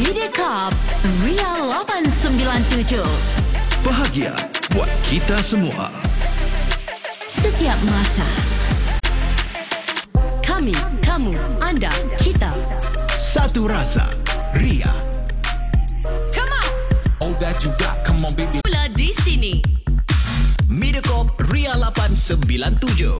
Mediacorp Ria 897 Bahagia buat kita semua. Setiap masa Kami, kamu, anda, kita Satu rasa. Ria. Come on All that you got, come on baby. Mula di sini Mediacorp Ria 897.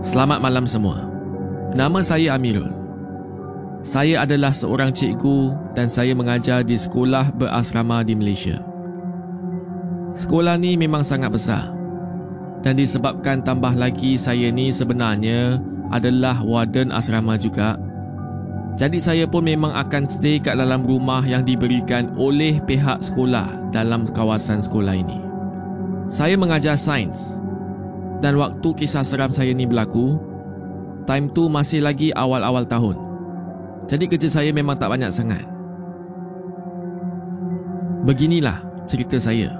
Selamat malam semua. Nama saya Amirul. Saya adalah seorang cikgu dan saya mengajar di sekolah berasrama di Malaysia. Sekolah ni memang sangat besar. Dan disebabkan tambah lagi saya ni sebenarnya adalah warden asrama juga jadi saya pun memang akan stay kat dalam rumah yang diberikan oleh pihak sekolah dalam kawasan sekolah ini. Saya mengajar sains dan waktu kisah seram saya ni berlaku, time tu masih lagi awal-awal tahun. Jadi kerja saya memang tak banyak sangat. Beginilah cerita saya.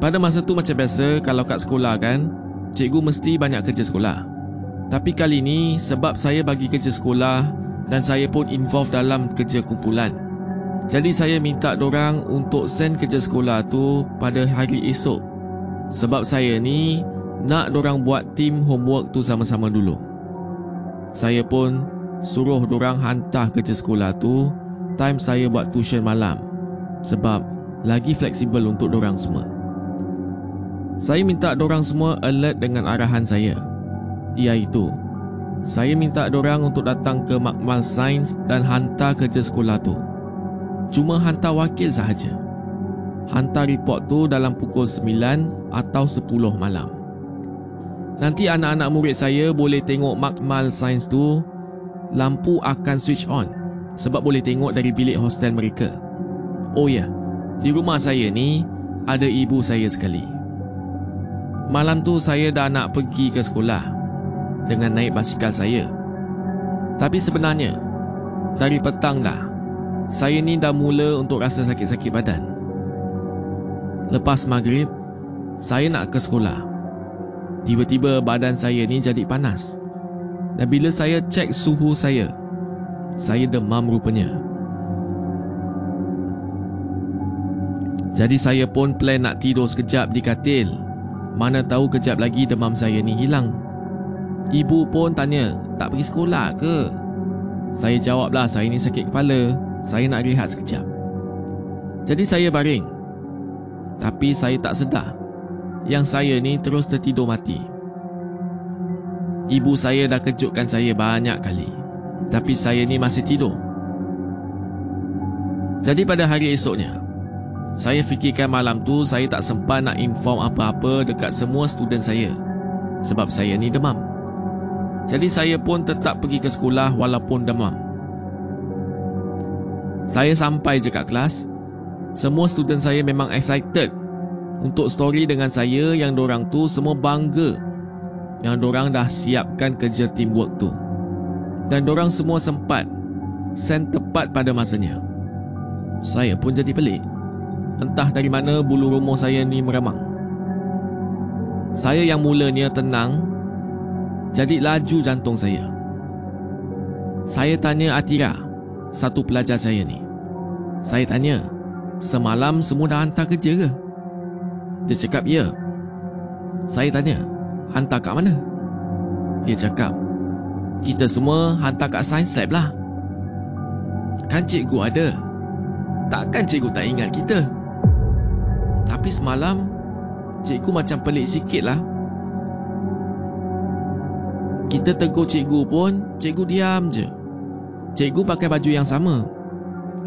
Pada masa tu macam biasa kalau kat sekolah kan, cikgu mesti banyak kerja sekolah. Tapi kali ni sebab saya bagi kerja sekolah dan saya pun involve dalam kerja kumpulan. Jadi saya minta dorang untuk send kerja sekolah tu pada hari esok. Sebab saya ni nak dorang buat team homework tu sama-sama dulu. Saya pun suruh dorang hantar kerja sekolah tu time saya buat tuition malam. Sebab lagi fleksibel untuk dorang semua. Saya minta dorang semua alert dengan arahan saya. Iaitu saya minta dorang untuk datang ke Makmal Sains dan hantar kerja sekolah tu. Cuma hantar wakil sahaja. Hantar report tu dalam pukul 9 atau 10 malam. Nanti anak-anak murid saya boleh tengok Makmal Sains tu, lampu akan switch on sebab boleh tengok dari bilik hostel mereka. Oh ya, di rumah saya ni ada ibu saya sekali. Malam tu saya dah nak pergi ke sekolah dengan naik basikal saya. Tapi sebenarnya, dari petang dah, saya ni dah mula untuk rasa sakit-sakit badan. Lepas maghrib, saya nak ke sekolah. Tiba-tiba badan saya ni jadi panas. Dan bila saya cek suhu saya, saya demam rupanya. Jadi saya pun plan nak tidur sekejap di katil. Mana tahu kejap lagi demam saya ni hilang. Ibu pun tanya, tak pergi sekolah ke? Saya jawablah saya ni sakit kepala. Saya nak rehat sekejap. Jadi saya baring. Tapi saya tak sedar yang saya ni terus tertidur mati. Ibu saya dah kejutkan saya banyak kali. Tapi saya ni masih tidur. Jadi pada hari esoknya, saya fikirkan malam tu saya tak sempat nak inform apa-apa dekat semua student saya. Sebab saya ni demam. Jadi saya pun tetap pergi ke sekolah walaupun demam. Saya sampai je kat kelas. Semua student saya memang excited untuk story dengan saya yang dorang tu semua bangga yang dorang dah siapkan kerja teamwork tu. Dan dorang semua sempat send tepat pada masanya. Saya pun jadi pelik. Entah dari mana bulu rumah saya ni meremang. Saya yang mulanya tenang, jadi laju jantung saya. Saya tanya Atira, satu pelajar saya ni. Saya tanya, semalam semua dah hantar kerja ke? Dia cakap, ya. Saya tanya, hantar kat mana? Dia cakap, kita semua hantar kat science lab lah. Kan cikgu ada. Takkan cikgu tak ingat kita? Tapi semalam, cikgu macam pelik sikit lah. Kita tegur cikgu pun, cikgu diam je. Cikgu pakai baju yang sama.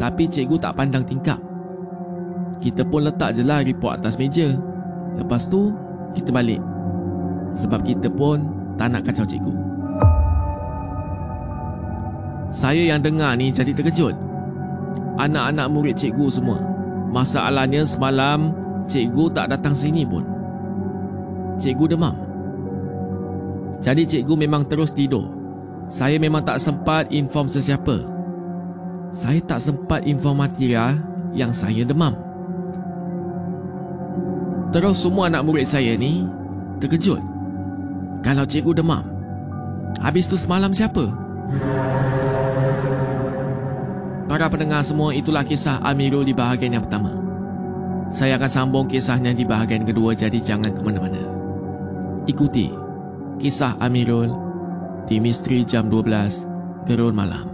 Tapi cikgu tak pandang tingkap. Kita pun letak je lah report atas meja. Lepas tu, kita balik. Sebab kita pun tak nak kacau cikgu. Saya yang dengar ni jadi terkejut. Anak-anak murid cikgu semua. Masalahnya semalam, cikgu tak datang sini pun. Cikgu demam. Jadi cikgu memang terus tidur. Saya memang tak sempat inform sesiapa. Saya tak sempat inform Matira yang saya demam. Terus semua anak murid saya ni terkejut. Kalau cikgu demam, habis tu semalam siapa? Para pendengar semua itulah kisah Amirul di bahagian yang pertama. Saya akan sambung kisahnya di bahagian kedua jadi jangan ke mana-mana. Ikuti kisah Amirul di Misteri Jam 12 Gerun Malam.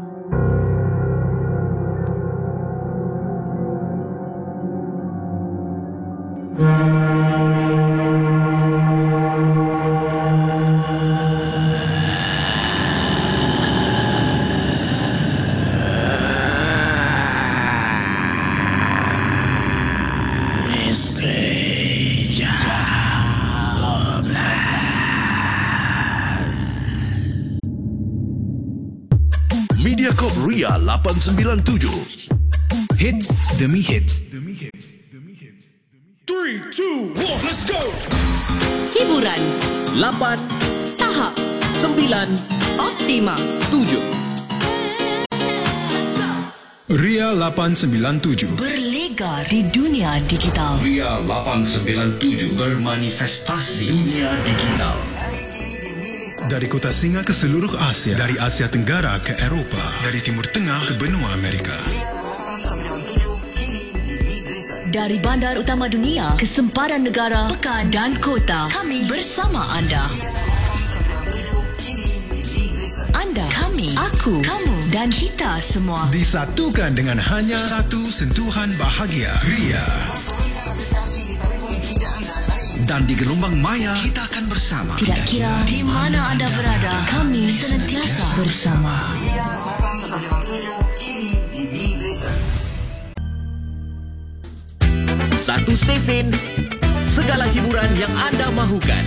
897. Hits demi hits. Three, two, one, let's go. Hiburan 8, tahap 9, optima 7. Ria 897. berlegar di dunia digital. Ria 897 bermanifestasi dunia digital. Dari kota singa ke seluruh Asia, dari Asia Tenggara ke Eropah, dari Timur Tengah ke benua Amerika. Dari bandar utama dunia ke sempadan negara, pekan dan kota, kami bersama anda. Anda, kami, aku, kamu dan kita semua. Disatukan dengan hanya satu sentuhan bahagia. Ria. Dan di gelombang maya kita akan bersama. Tidak kira di mana anda berada, kami senantiasa bersama. Satu stesen, segala hiburan yang anda mahukan.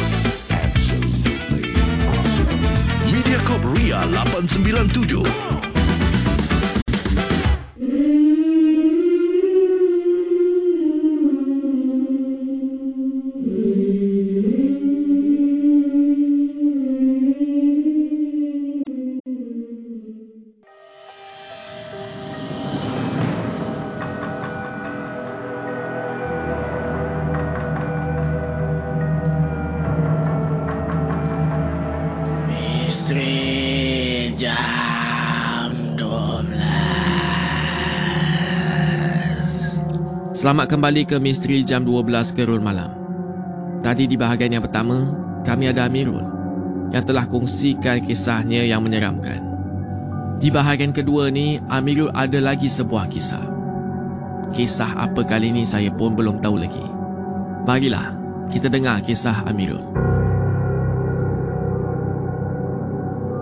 Mediacorp Ria 897. Selamat kembali ke Misteri Jam 12 Kerul Malam. Tadi di bahagian yang pertama, kami ada Amirul yang telah kongsikan kisahnya yang menyeramkan. Di bahagian kedua ni, Amirul ada lagi sebuah kisah. Kisah apa kali ini saya pun belum tahu lagi. Marilah kita dengar kisah Amirul.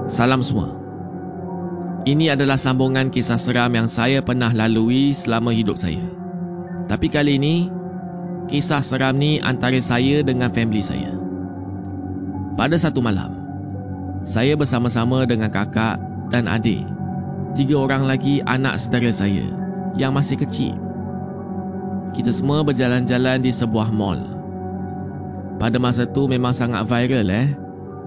Salam semua. Ini adalah sambungan kisah seram yang saya pernah lalui selama hidup saya. Tapi kali ini, kisah seram ni antara saya dengan family saya. Pada satu malam, saya bersama-sama dengan kakak dan adik, tiga orang lagi anak saudara saya yang masih kecil. Kita semua berjalan-jalan di sebuah mall. Pada masa tu memang sangat viral eh.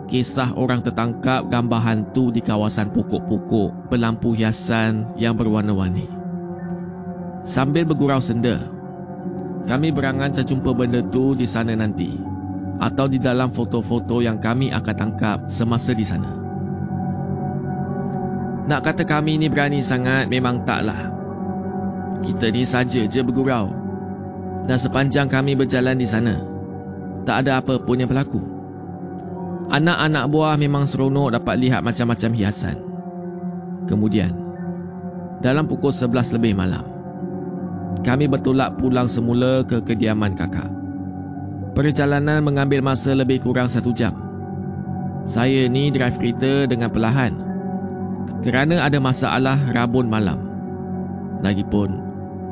Kisah orang tertangkap gambar hantu di kawasan pokok-pokok berlampu hiasan yang berwarna-warni. Sambil bergurau senda, kami berangan terjumpa benda tu di sana nanti atau di dalam foto-foto yang kami akan tangkap semasa di sana. Nak kata kami ni berani sangat memang taklah. Kita ni saja je bergurau. Dan sepanjang kami berjalan di sana, tak ada apa pun yang berlaku. Anak-anak buah memang seronok dapat lihat macam-macam hiasan. Kemudian, dalam pukul 11 lebih malam, kami bertolak pulang semula ke kediaman kakak. Perjalanan mengambil masa lebih kurang satu jam. Saya ni drive kereta dengan perlahan kerana ada masalah rabun malam. Lagipun,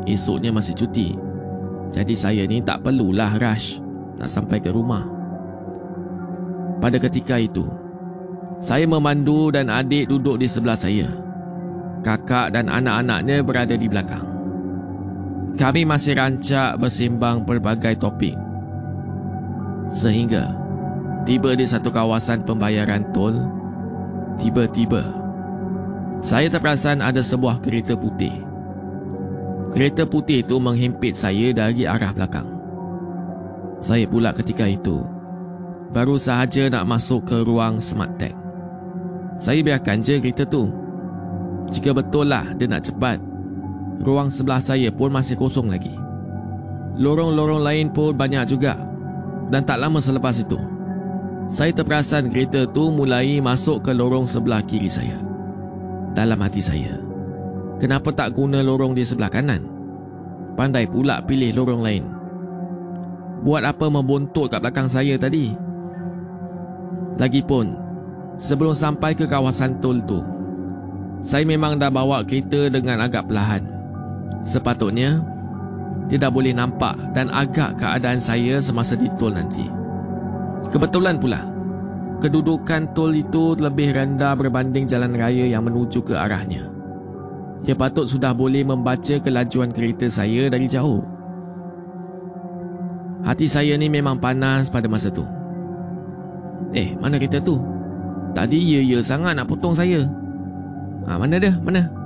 esoknya masih cuti. Jadi saya ni tak perlulah rush nak sampai ke rumah. Pada ketika itu, saya memandu dan adik duduk di sebelah saya. Kakak dan anak-anaknya berada di belakang. Kami masih rancak bersimbang pelbagai topik. Sehingga tiba di satu kawasan pembayaran tol, tiba-tiba saya terperasan ada sebuah kereta putih. Kereta putih itu menghimpit saya dari arah belakang. Saya pula ketika itu baru sahaja nak masuk ke ruang smart tag. Saya biarkan je kereta tu. Jika betul lah dia nak cepat, ruang sebelah saya pun masih kosong lagi. Lorong-lorong lain pun banyak juga. Dan tak lama selepas itu, saya terperasan kereta tu mulai masuk ke lorong sebelah kiri saya. Dalam hati saya, kenapa tak guna lorong di sebelah kanan? Pandai pula pilih lorong lain. Buat apa membontot kat belakang saya tadi? Lagipun, sebelum sampai ke kawasan tol tu, saya memang dah bawa kereta dengan agak perlahan. Sepatutnya, dia dah boleh nampak dan agak keadaan saya semasa di tol nanti. Kebetulan pula, kedudukan tol itu lebih rendah berbanding jalan raya yang menuju ke arahnya. Dia patut sudah boleh membaca kelajuan kereta saya dari jauh. Hati saya ni memang panas pada masa tu. Eh, mana kereta tu? Tadi ya-ya sangat nak potong saya. Ha, mana dia? Mana?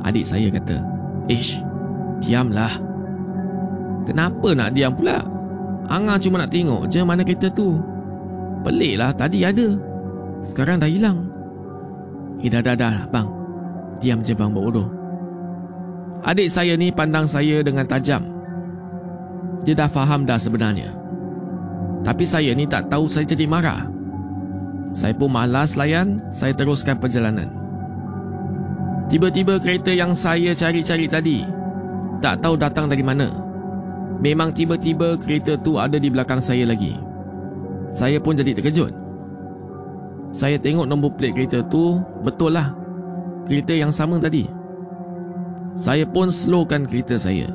Adik saya kata, Ish, diamlah. Kenapa nak diam pula? Anga cuma nak tengok je mana kereta tu. Peliklah tadi ada. Sekarang dah hilang. Eh dah dah dah bang. Diam je bang bodoh. Adik saya ni pandang saya dengan tajam. Dia dah faham dah sebenarnya. Tapi saya ni tak tahu saya jadi marah. Saya pun malas layan, saya teruskan perjalanan. Tiba-tiba kereta yang saya cari-cari tadi tak tahu datang dari mana. Memang tiba-tiba kereta tu ada di belakang saya lagi. Saya pun jadi terkejut. Saya tengok nombor plate kereta tu betul lah. Kereta yang sama tadi. Saya pun slowkan kereta saya.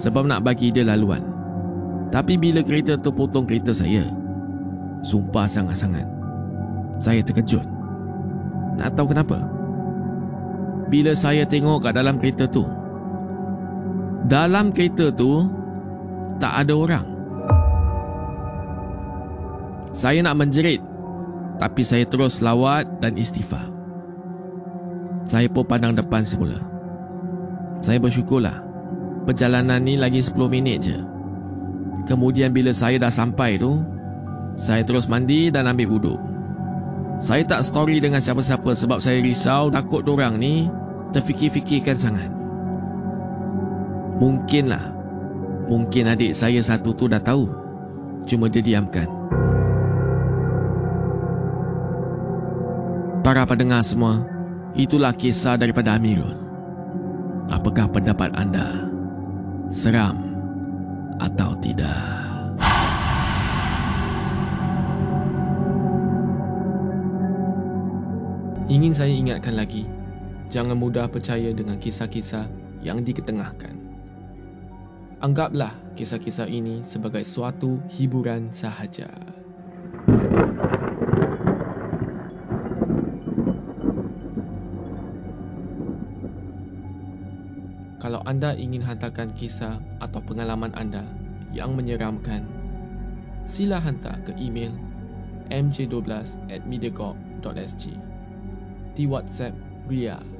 Sebab nak bagi dia laluan. Tapi bila kereta tu potong kereta saya. Sumpah sangat-sangat. Saya terkejut. Tak tahu kenapa. Kenapa? Bila saya tengok kat dalam kereta tu. Dalam kereta tu tak ada orang. Saya nak menjerit tapi saya terus lawat dan istighfar. Saya pun pandang depan semula. Saya bersyukurlah perjalanan ni lagi 10 minit je. Kemudian bila saya dah sampai tu, saya terus mandi dan ambil wuduk. Saya tak story dengan siapa-siapa sebab saya risau takut orang ni terfikir-fikirkan sangat. Mungkinlah Mungkin adik saya satu tu dah tahu Cuma dia diamkan Para pendengar semua Itulah kisah daripada Amirul Apakah pendapat anda? Seram atau tidak? Ingin saya ingatkan lagi Jangan mudah percaya dengan kisah-kisah yang diketengahkan. Anggaplah kisah-kisah ini sebagai suatu hiburan sahaja. Kalau anda ingin hantarkan kisah atau pengalaman anda yang menyeramkan, sila hantar ke email mj12 at mediacorp.sg di WhatsApp Ria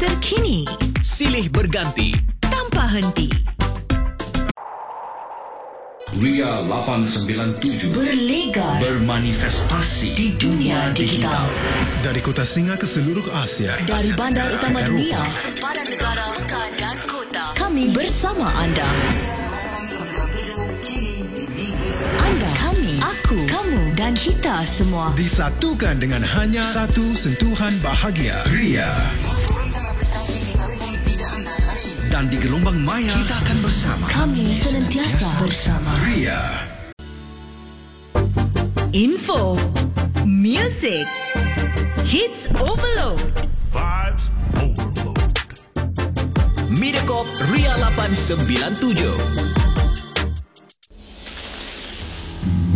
terkini. Silih berganti. Tanpa henti. Ria 897 Berlegar Bermanifestasi di dunia digital. Dari kota Singa ke seluruh Asia. Dari Asia bandar Tenggara utama ke dunia. Sempadan negara Pekan dan kota. Kami bersama anda. Anda, kami, aku, kamu dan kita semua. Disatukan dengan hanya satu sentuhan bahagia. Ria. Dan di gelombang maya Kita akan bersama Kami senantiasa bersama Ria. Info Music Hits Overload Vibes overload. Mediacorp Ria 897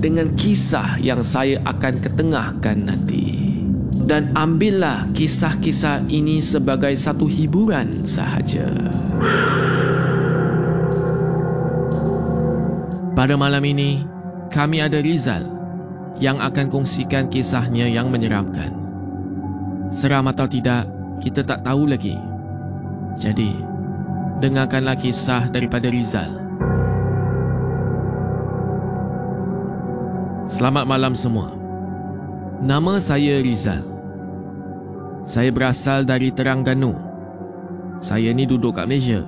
dengan kisah yang saya akan ketengahkan nanti. dan ambillah kisah-kisah ini sebagai satu hiburan sahaja. Pada malam ini, kami ada Rizal yang akan kongsikan kisahnya yang menyeramkan. Seram atau tidak, kita tak tahu lagi. Jadi, dengarkanlah kisah daripada Rizal. Selamat malam semua. Nama saya Rizal. Saya berasal dari Terengganu. Saya ni duduk kat Malaysia.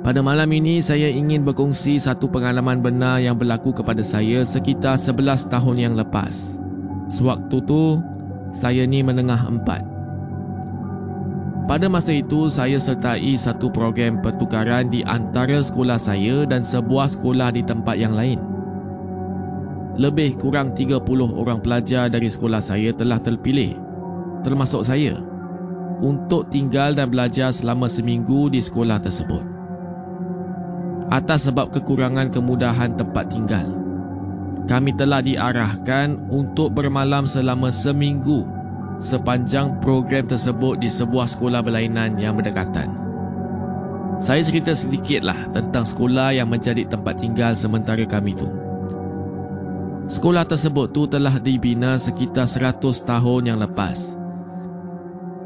Pada malam ini saya ingin berkongsi satu pengalaman benar yang berlaku kepada saya sekitar 11 tahun yang lepas. Sewaktu tu saya ni menengah empat. Pada masa itu saya sertai satu program pertukaran di antara sekolah saya dan sebuah sekolah di tempat yang lain. Lebih kurang 30 orang pelajar dari sekolah saya telah terpilih termasuk saya untuk tinggal dan belajar selama seminggu di sekolah tersebut atas sebab kekurangan kemudahan tempat tinggal. Kami telah diarahkan untuk bermalam selama seminggu sepanjang program tersebut di sebuah sekolah berlainan yang berdekatan. Saya cerita sedikitlah tentang sekolah yang menjadi tempat tinggal sementara kami itu. Sekolah tersebut tu telah dibina sekitar 100 tahun yang lepas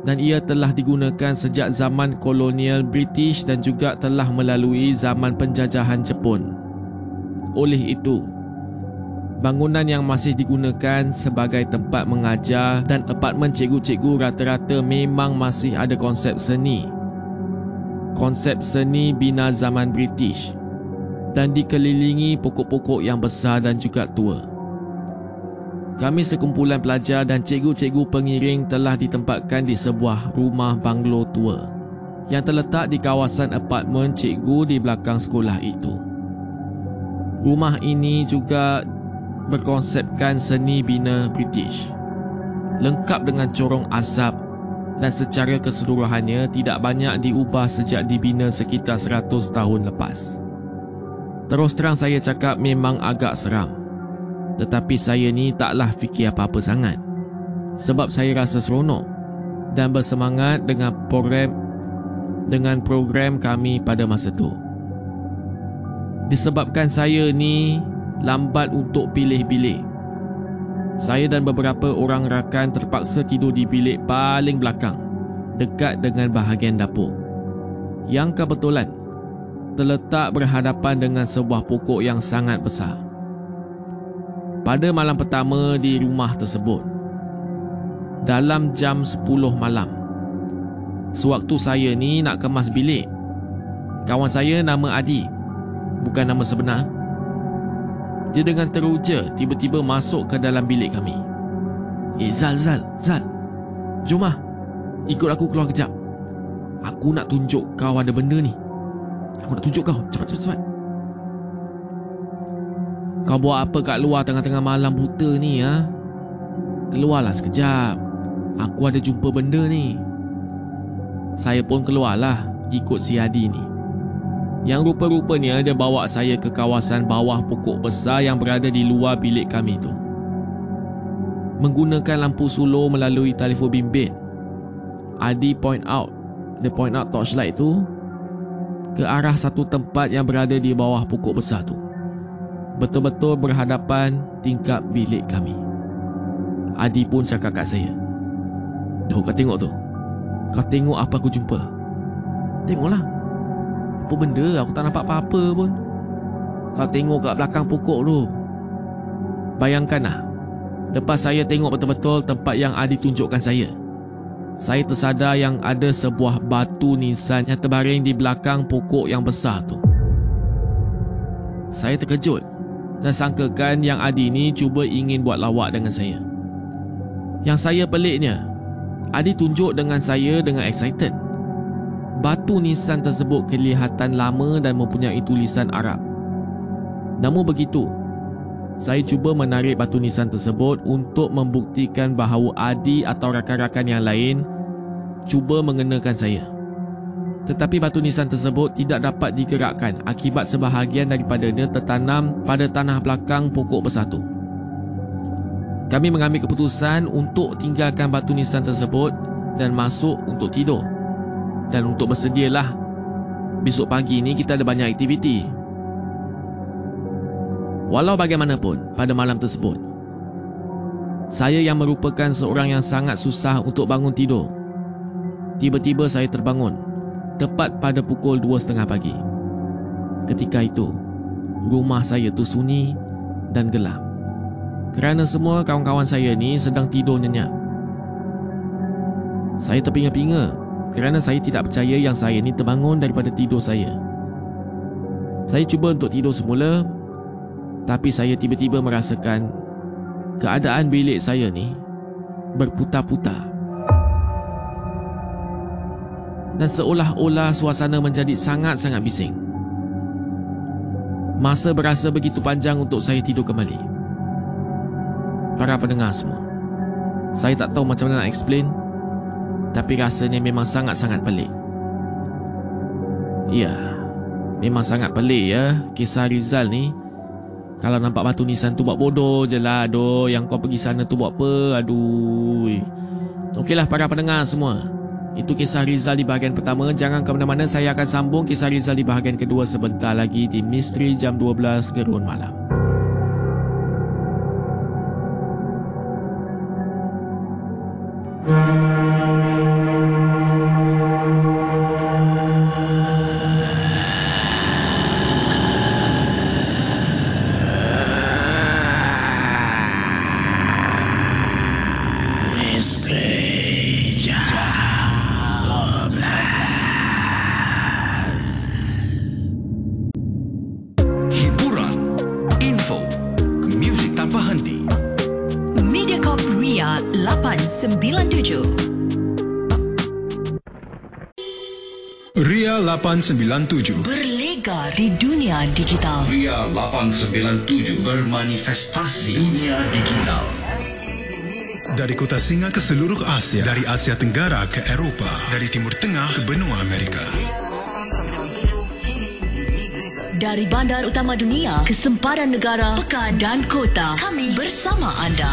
dan ia telah digunakan sejak zaman kolonial British dan juga telah melalui zaman penjajahan Jepun. Oleh itu, bangunan yang masih digunakan sebagai tempat mengajar dan apartmen cikgu-cikgu rata-rata memang masih ada konsep seni. Konsep seni bina zaman British dan dikelilingi pokok-pokok yang besar dan juga tua. Kami sekumpulan pelajar dan cikgu-cikgu pengiring telah ditempatkan di sebuah rumah banglo tua yang terletak di kawasan apartmen cikgu di belakang sekolah itu. Rumah ini juga berkonsepkan seni bina British. Lengkap dengan corong asap dan secara keseluruhannya tidak banyak diubah sejak dibina sekitar 100 tahun lepas. Terus terang saya cakap memang agak seram. Tetapi saya ni taklah fikir apa-apa sangat. Sebab saya rasa seronok Dan bersemangat dengan program Dengan program kami pada masa tu. Disebabkan saya ni lambat untuk pilih bilik. Saya dan beberapa orang rakan terpaksa tidur di bilik paling belakang Dekat dengan bahagian dapur. Yang kebetulan terletak berhadapan dengan sebuah pokok yang sangat besar pada malam pertama di rumah tersebut. Dalam jam 10 malam. Sewaktu saya ni nak kemas bilik. Kawan saya nama Adi. Bukan nama sebenar. Dia dengan teruja tiba-tiba masuk ke dalam bilik kami. Eh Zal, Zal, Zal. Jom lah. Ikut aku keluar kejap. Aku nak tunjuk kau ada benda ni. Aku nak tunjuk kau. Cepat, cepat, cepat. Kau buat apa kat luar tengah-tengah malam buta ni ha? Keluarlah sekejap. Aku ada jumpa benda ni. Saya pun keluarlah Ikut si Adi ni. Yang rupa-rupanya dia bawa saya ke kawasan bawah pokok besar Yang berada di luar bilik kami tu. Menggunakan lampu suluh melalui telefon bimbit. Adi point out Dia point out torchlight tu Ke arah satu tempat yang berada di bawah pokok besar tu betul-betul berhadapan tingkap bilik kami. Adi pun cakap kat saya. Tuh kau tengok tu. Kau tengok apa aku jumpa. Tengoklah. Apa benda aku tak nampak apa-apa pun. Kau tengok kat belakang pokok tu. Bayangkanlah. Lepas saya tengok betul-betul tempat yang Adi tunjukkan saya. Saya tersadar yang ada sebuah batu nisan yang terbaring di belakang pokok yang besar tu. Saya terkejut dan sangkakan yang Adi ni cuba ingin buat lawak dengan saya. Yang saya peliknya, Adi tunjuk dengan saya dengan excited. Batu nisan tersebut kelihatan lama dan mempunyai tulisan Arab. Namun begitu, saya cuba menarik batu nisan tersebut untuk membuktikan bahawa Adi atau rakan-rakan yang lain cuba mengenakan saya tetapi batu nisan tersebut tidak dapat digerakkan akibat sebahagian daripadanya tertanam pada tanah belakang pokok besar itu. Kami mengambil keputusan untuk tinggalkan batu nisan tersebut dan masuk untuk tidur. Dan untuk bersedialah besok pagi ni kita ada banyak aktiviti. Walau bagaimanapun pada malam tersebut, saya yang merupakan seorang yang sangat susah untuk bangun tidur. Tiba-tiba saya terbangun tepat pada pukul 2.30 pagi. Ketika itu, rumah saya tu sunyi dan gelap. Kerana semua kawan-kawan saya ni sedang tidur nyenyak. Saya terpinga-pinga kerana saya tidak percaya yang saya ni terbangun daripada tidur saya. Saya cuba untuk tidur semula tapi saya tiba-tiba merasakan keadaan bilik saya ni berputar-putar. Dan seolah-olah suasana menjadi sangat-sangat bising. Masa berasa begitu panjang untuk saya tidur kembali. Para pendengar semua, saya tak tahu macam mana nak explain, tapi rasanya memang sangat-sangat pelik. Ya, memang sangat pelik ya kisah Rizal ni. Kalau nampak batu nisan tu buat bodoh je lah Aduh Yang kau pergi sana tu buat apa Aduh Okeylah para pendengar semua itu kisah Rizal di bahagian pertama. Jangan ke mana-mana, saya akan sambung kisah Rizal di bahagian kedua sebentar lagi di Misteri Jam 12 Gerun Malam. Hiburan, 897. Ria 897 Berlega di dunia digital. Ria 897 bermanifestasi dunia digital. Dari kota Singa ke seluruh Asia Dari Asia Tenggara ke Eropah Dari Timur Tengah ke benua Amerika Dari bandar utama dunia ke sempadan negara, pekan dan kota, kami bersama. Anda,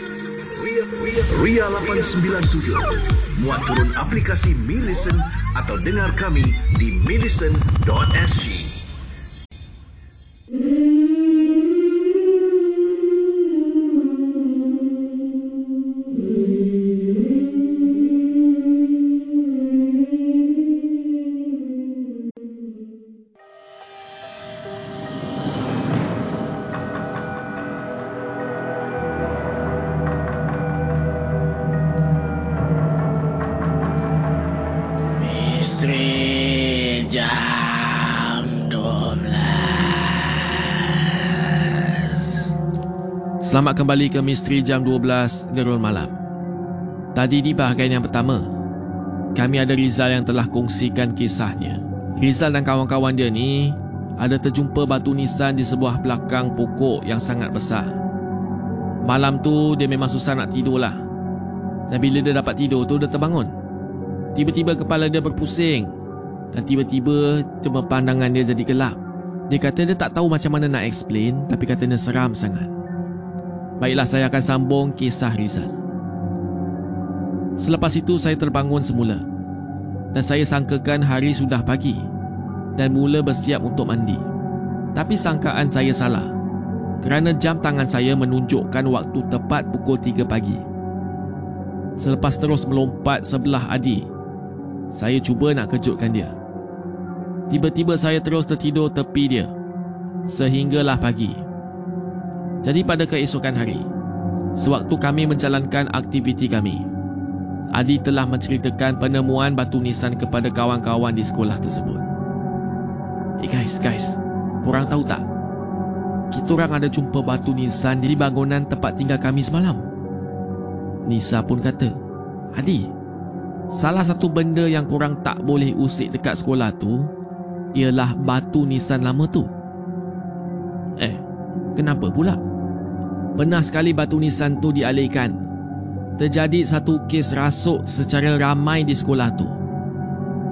Ria, Ria, Ria 897 Muat turun aplikasi Mi Listen atau dengar kami di millicent.sg kembali ke Misteri Jam 12 Gerul Malam. Tadi di bahagian yang pertama Kami ada Rizal yang telah kongsikan kisahnya. Rizal dan kawan-kawan dia ni Ada terjumpa batu nisan di sebuah belakang pokok yang sangat besar. Malam tu dia memang susah nak tidur lah. Dan bila dia dapat tidur tu dia terbangun. Tiba-tiba kepala dia berpusing dan tiba-tiba cuma pandangan dia jadi gelap. Dia kata dia tak tahu macam mana nak explain tapi katanya seram sangat. Baiklah saya akan sambung kisah Rizal. Selepas itu saya terbangun semula dan saya sangkakan hari sudah pagi dan mula bersiap untuk mandi. Tapi sangkaan saya salah kerana jam tangan saya menunjukkan waktu tepat pukul 3 pagi. Selepas terus melompat sebelah Adi, saya cuba nak kejutkan dia. Tiba-tiba saya terus tertidur tepi dia. Sehinggalah pagi. Jadi pada keesokan hari, sewaktu kami menjalankan aktiviti kami, Adi telah menceritakan penemuan batu nisan kepada kawan-kawan di sekolah tersebut. Eh guys, guys, korang tahu tak? Kita orang ada jumpa batu nisan di bangunan tempat tinggal kami semalam. Nisa pun kata, Adi, salah satu benda yang korang tak boleh usik dekat sekolah tu ialah batu nisan lama tu. Eh, kenapa pula? Pernah sekali batu nisan tu dialihkan. Terjadi satu kes rasuk secara ramai di sekolah tu.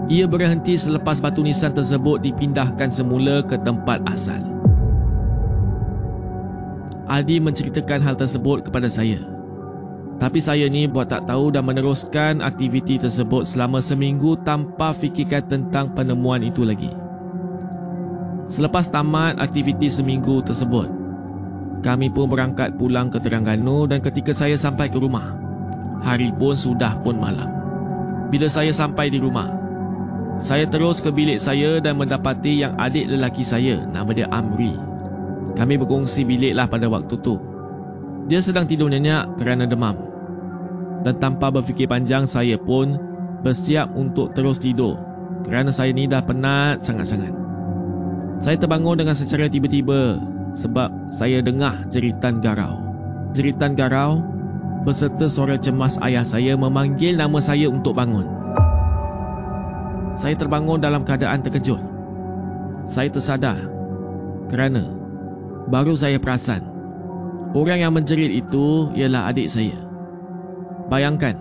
Ia berhenti selepas batu nisan tersebut dipindahkan semula ke tempat asal. Adi menceritakan hal tersebut kepada saya. Tapi saya ni buat tak tahu dan meneruskan aktiviti tersebut selama seminggu tanpa fikirkan tentang penemuan itu lagi. Selepas tamat aktiviti seminggu tersebut, kami pun berangkat pulang ke Terengganu dan ketika saya sampai ke rumah, hari pun sudah pun malam. Bila saya sampai di rumah, saya terus ke bilik saya dan mendapati yang adik lelaki saya, nama dia Amri. Kami berkongsi bilik lah pada waktu tu. Dia sedang tidur nyenyak kerana demam. Dan tanpa berfikir panjang, saya pun bersiap untuk terus tidur kerana saya ni dah penat sangat-sangat. Saya terbangun dengan secara tiba-tiba sebab saya dengar jeritan garau. Jeritan garau beserta suara cemas ayah saya memanggil nama saya untuk bangun. Saya terbangun dalam keadaan terkejut. Saya tersadar kerana baru saya perasan orang yang menjerit itu ialah adik saya. Bayangkan,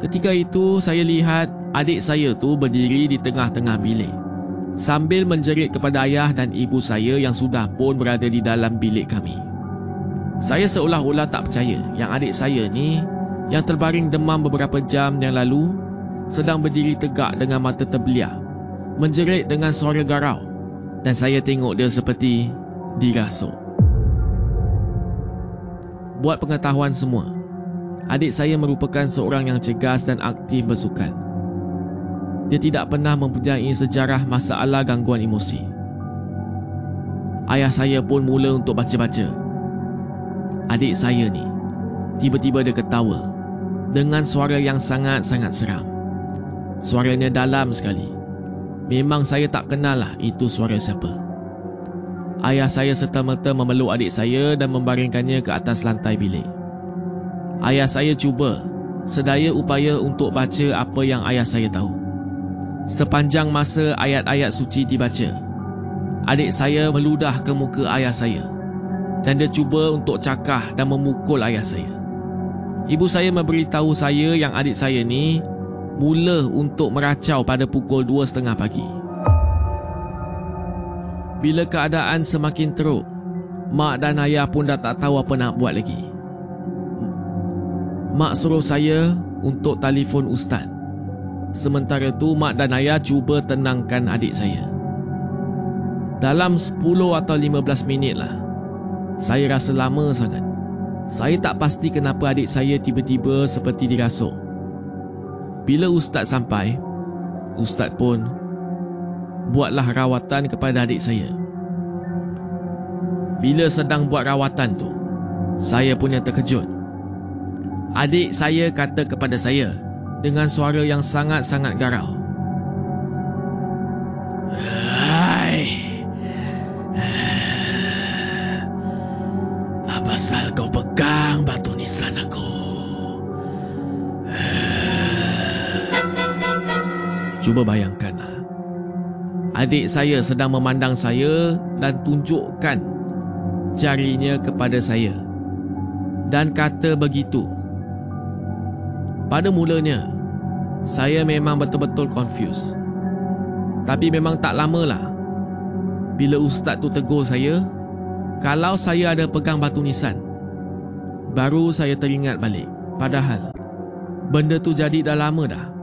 ketika itu saya lihat adik saya tu berdiri di tengah-tengah bilik sambil menjerit kepada ayah dan ibu saya yang sudah pun berada di dalam bilik kami. Saya seolah-olah tak percaya yang adik saya ni yang terbaring demam beberapa jam yang lalu sedang berdiri tegak dengan mata terbeliak, menjerit dengan suara garau dan saya tengok dia seperti dirasuk. Buat pengetahuan semua, adik saya merupakan seorang yang cegas dan aktif bersukan. Dia tidak pernah mempunyai sejarah masalah gangguan emosi. Ayah saya pun mula untuk baca-baca. Adik saya ni, tiba-tiba dia ketawa dengan suara yang sangat-sangat seram. Suaranya dalam sekali. Memang saya tak kenal lah itu suara siapa. Ayah saya serta-merta memeluk adik saya dan membaringkannya ke atas lantai bilik. Ayah saya cuba sedaya upaya untuk baca apa yang ayah saya tahu. Sepanjang masa ayat-ayat suci dibaca, adik saya meludah ke muka ayah saya dan dia cuba untuk cakah dan memukul ayah saya. Ibu saya memberitahu saya yang adik saya ni mula untuk meracau pada pukul 2.30 pagi. Bila keadaan semakin teruk, mak dan ayah pun dah tak tahu apa nak buat lagi. Mak suruh saya untuk telefon ustaz. Sementara tu mak dan ayah cuba tenangkan adik saya. Dalam 10 atau 15 minit lah. Saya rasa lama sangat. Saya tak pasti kenapa adik saya tiba-tiba seperti dirasuk. Bila ustaz sampai, ustaz pun buatlah rawatan kepada adik saya. Bila sedang buat rawatan tu, saya punya terkejut. Adik saya kata kepada saya, dengan suara yang sangat-sangat garau. Hai. Apa sal kau pegang batu nisan aku? Cuba bayangkanlah. Adik saya sedang memandang saya dan tunjukkan jarinya kepada saya. Dan kata begitu. Pada mulanya, saya memang betul-betul confused. Tapi memang tak lamalah. Bila ustaz tu tegur saya, kalau saya ada pegang batu nisan, baru saya teringat balik. Padahal, benda tu jadi dah lama dah.